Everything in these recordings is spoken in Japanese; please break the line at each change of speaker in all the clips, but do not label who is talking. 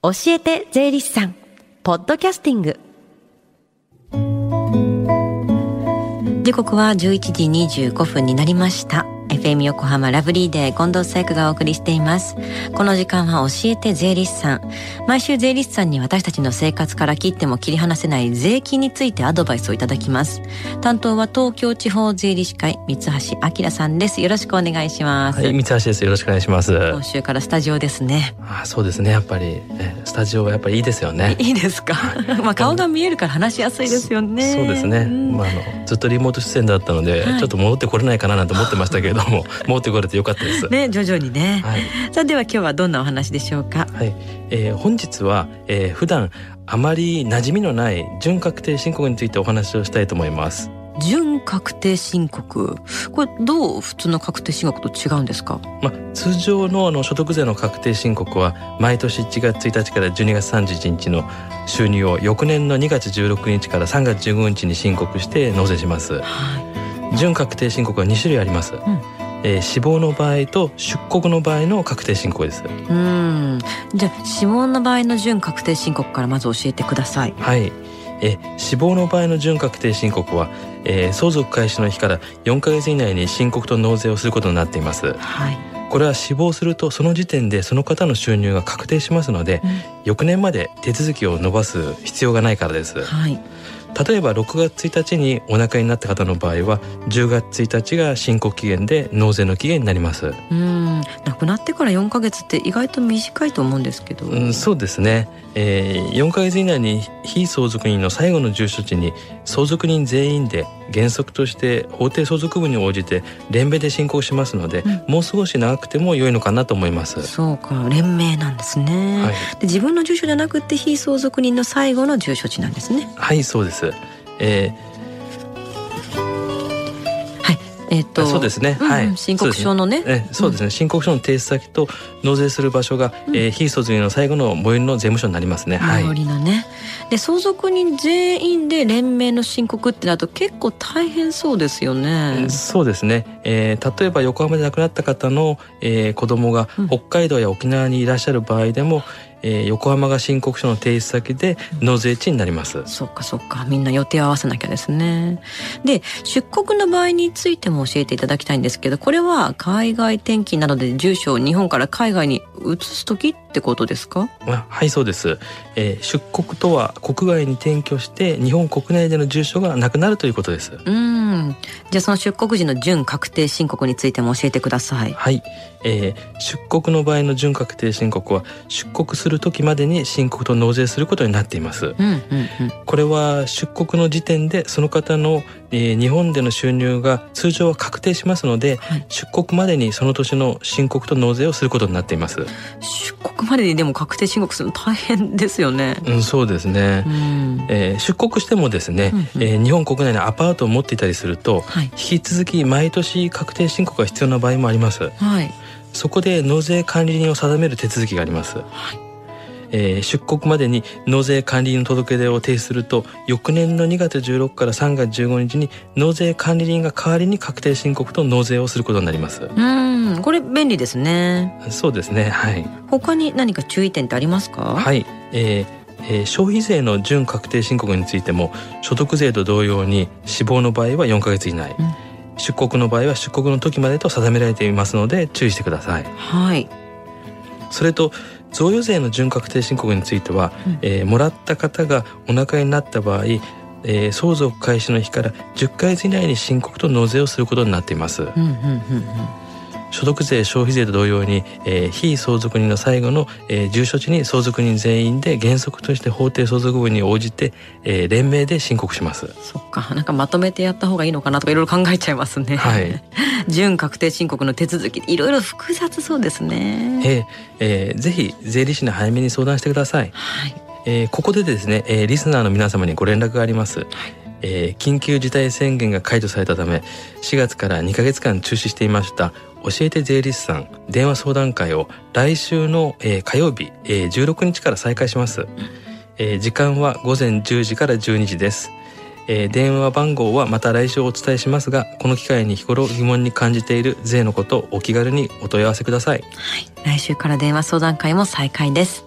教えて税理士さん。ポッドキャスティング。時刻は11時25分になりました。FM 横浜ラブリーで近藤紗友がお送りしています。この時間は教えて税理士さん。毎週税理士さんに私たちの生活から切っても切り離せない税金についてアドバイスをいただきます。担当は東京地方税理士会三橋明さんです。よろしくお願いします。
はい、三橋です。よろしくお願いします。
今週からスタジオですね。
あそうですね。やっぱり、スタジオはやっぱりいいですよね。
いいですか？まあ顔が見えるから話しやすいですよね。
そうですね。まああのずっとリモート出演だったので、はい、ちょっと戻ってこれないかななんて思ってましたけれども、戻ってこれてよかったです。
ね、徐々にね。はい、さあでは今日はどんなお話でしょうか？
はい、えー、本日は、えー、普段あまり馴染みのない準確定申告についてお話をしたいと思います。
準確定申告？これどう普通の確定申告と違うんですか、
まあ、通常のあの所得税の確定申告は毎年1月1日から12月31日の収入を翌年の2月16日から3月15日に申告して納税します、はい、準確定申告は2種類あります、うんえー、死亡の場合と出国の場合の確定申告です。う
ん。じゃあ死亡の場合の準確定申告からまず教えてください。
はい。え死亡の場合の準確定申告は、えー、相続開始の日から4ヶ月以内に申告と納税をすることになっています。はい。これは死亡するとその時点でその方の収入が確定しますので、うん、翌年まで手続きを伸ばす必要がないからです。はい。例えば6月1日にお亡くなりになった方の場合は10月1日が申告期限で納税の期限になります。
うん。亡くなってから4か月って意外と短いと思うんですけど、
うん、そうですね、えー、4か月以内に非相続人の最後の住所地に相続人全員で原則として法定相続分に応じて連名で申告しますので、うん、もう少し長くても良いのかなと思います。
そうか連名なんですね、はい、で自分の住所じゃなくて非相続人の最後の住所地なんですね。
はいそうです、えー
えっ、と
そうですね、はい、
申告書のね。
えそうですね、申告書の提出先と納税する場所が、うえ非相続人の最後の最寄りの税務署になりますね。
最寄りのね。で相続人全員で連名の申告ってなると結構大変そうですよね。
そうですね、えー、例えば横浜で亡くなった方の、えー、子供が北海道や沖縄にいらっしゃる場合でも、えー、横浜が申告書の提出先で納税地になります、
うん、そっかそっか。みんな予定合わせなきゃですね。で出国の場合についても教えていただきたいんですけどこれは海外転勤などで住所を日本から海外に移す時ってことですか？
はいそうです、えー、出国とは国外に転居して日本国内での住所がなくなるということです。
うん。じゃあその出国時の準確定申告についても教えてください。
はい、えー、出国の場合の準確定申告は出国する時までに申告と納税することになっています、うんうんうん、これは出国の時点でその方の、えー、日本での収入が通常は確定しますので、はい、出国までにその年の申告と納税をすることになっています
出国までにでも確定申告するの大変ですよね。
うん、そうですね。うん、えー、出国してもですね、うんうん、えー、日本国内にアパートを持っていたりすると、はい、引き続き毎年確定申告が必要な場合もあります。はい。そこで納税管理人を定める手続きがあります。はいえー、出国までに納税管理人の届け出を提出すると翌年の2月16から3月15日に納税管理人が代わりに確定申告と納税をすることになります。
うんこれ便利ですね。
そうですねはい。
他に何か注意点ってありますか？
はい、えーえー、消費税の準確定申告についても所得税と同様に死亡の場合は4か月以内、うん、出国の場合は出国の時までと定められていますので注意してください。
はい。
それと贈与税の準確定申告については、うん、えー、もらった方がお亡くなりになった場合、えー、相続開始の日から10ヶ月以内に申告と納税をすることになっています。うんうんうんうん所得税消費税と同様に、えー、非相続人の最後の、えー、住所地に相続人全員で原則として法定相続分に応じて、えー、連名で申告します。
そっか。なんかまとめてやった方がいいのかなとかいろいろ考えちゃいますね。はい。準確定申告の手続きいろいろ複雑そうですね。
えー、えー、ぜひ税理士に早めに相談してください。はい。えー、ここでですね、えー、リスナーの皆様にご連絡があります、はい。えー、緊急事態宣言が解除されたため4月から2ヶ月間中止していました教えて税理士さん電話相談会を来週の、えー、火曜日、えー、16日から再開します、えー、時間は午前10時から12時です、えー、電話番号はまた来週お伝えしますがこの機会に日頃疑問に感じている税のことをお気軽にお問い合わせください、
はい、来週から電話相談会も再開です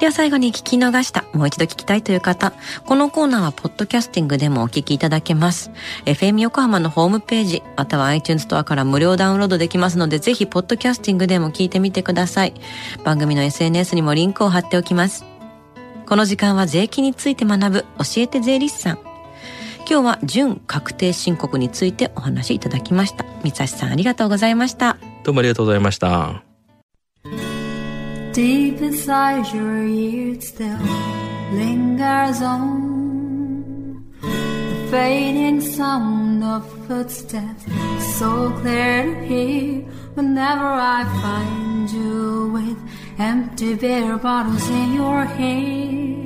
では最後に聞き逃した、もう一度聞きたいという方、このコーナーはポッドキャスティングでもお聞きいただけます。FM 横浜のホームページ、または iTunes ストアから無料ダウンロードできますので、ぜひポッドキャスティングでも聞いてみてください。番組の SNS にもリンクを貼っておきます。この時間は税金について学ぶ教えて税理士さん。今日は準確定申告についてお話いただきました。三橋さんありがとうございました。
どうもありがとうございました。
Deep inside your ears still lingers on the fading sound of footsteps, so clear to hear whenever I find you with empty beer bottles in your hand.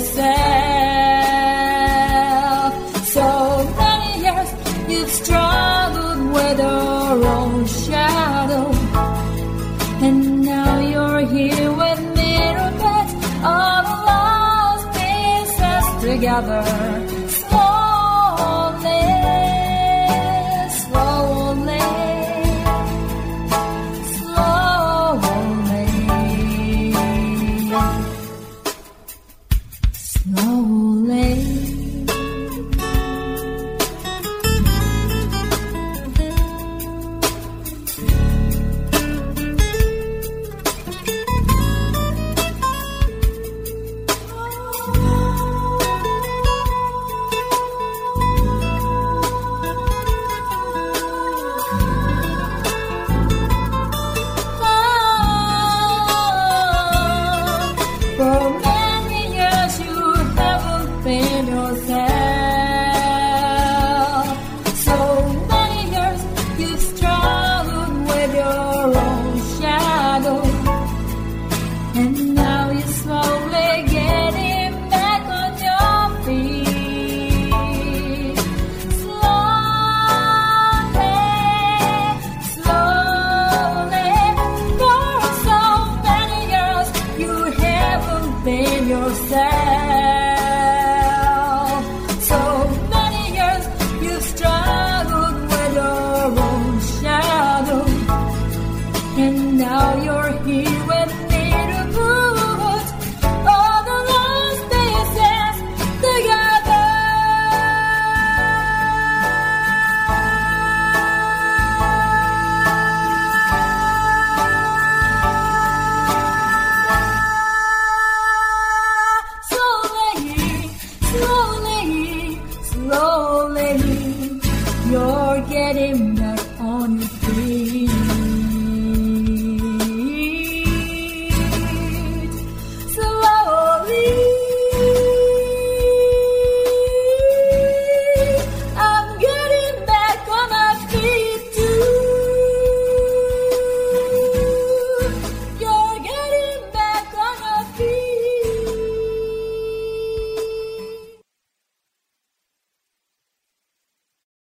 yourself. So many years you've struggled with your own shadow. And now you're here with together
You're getting back on your lâu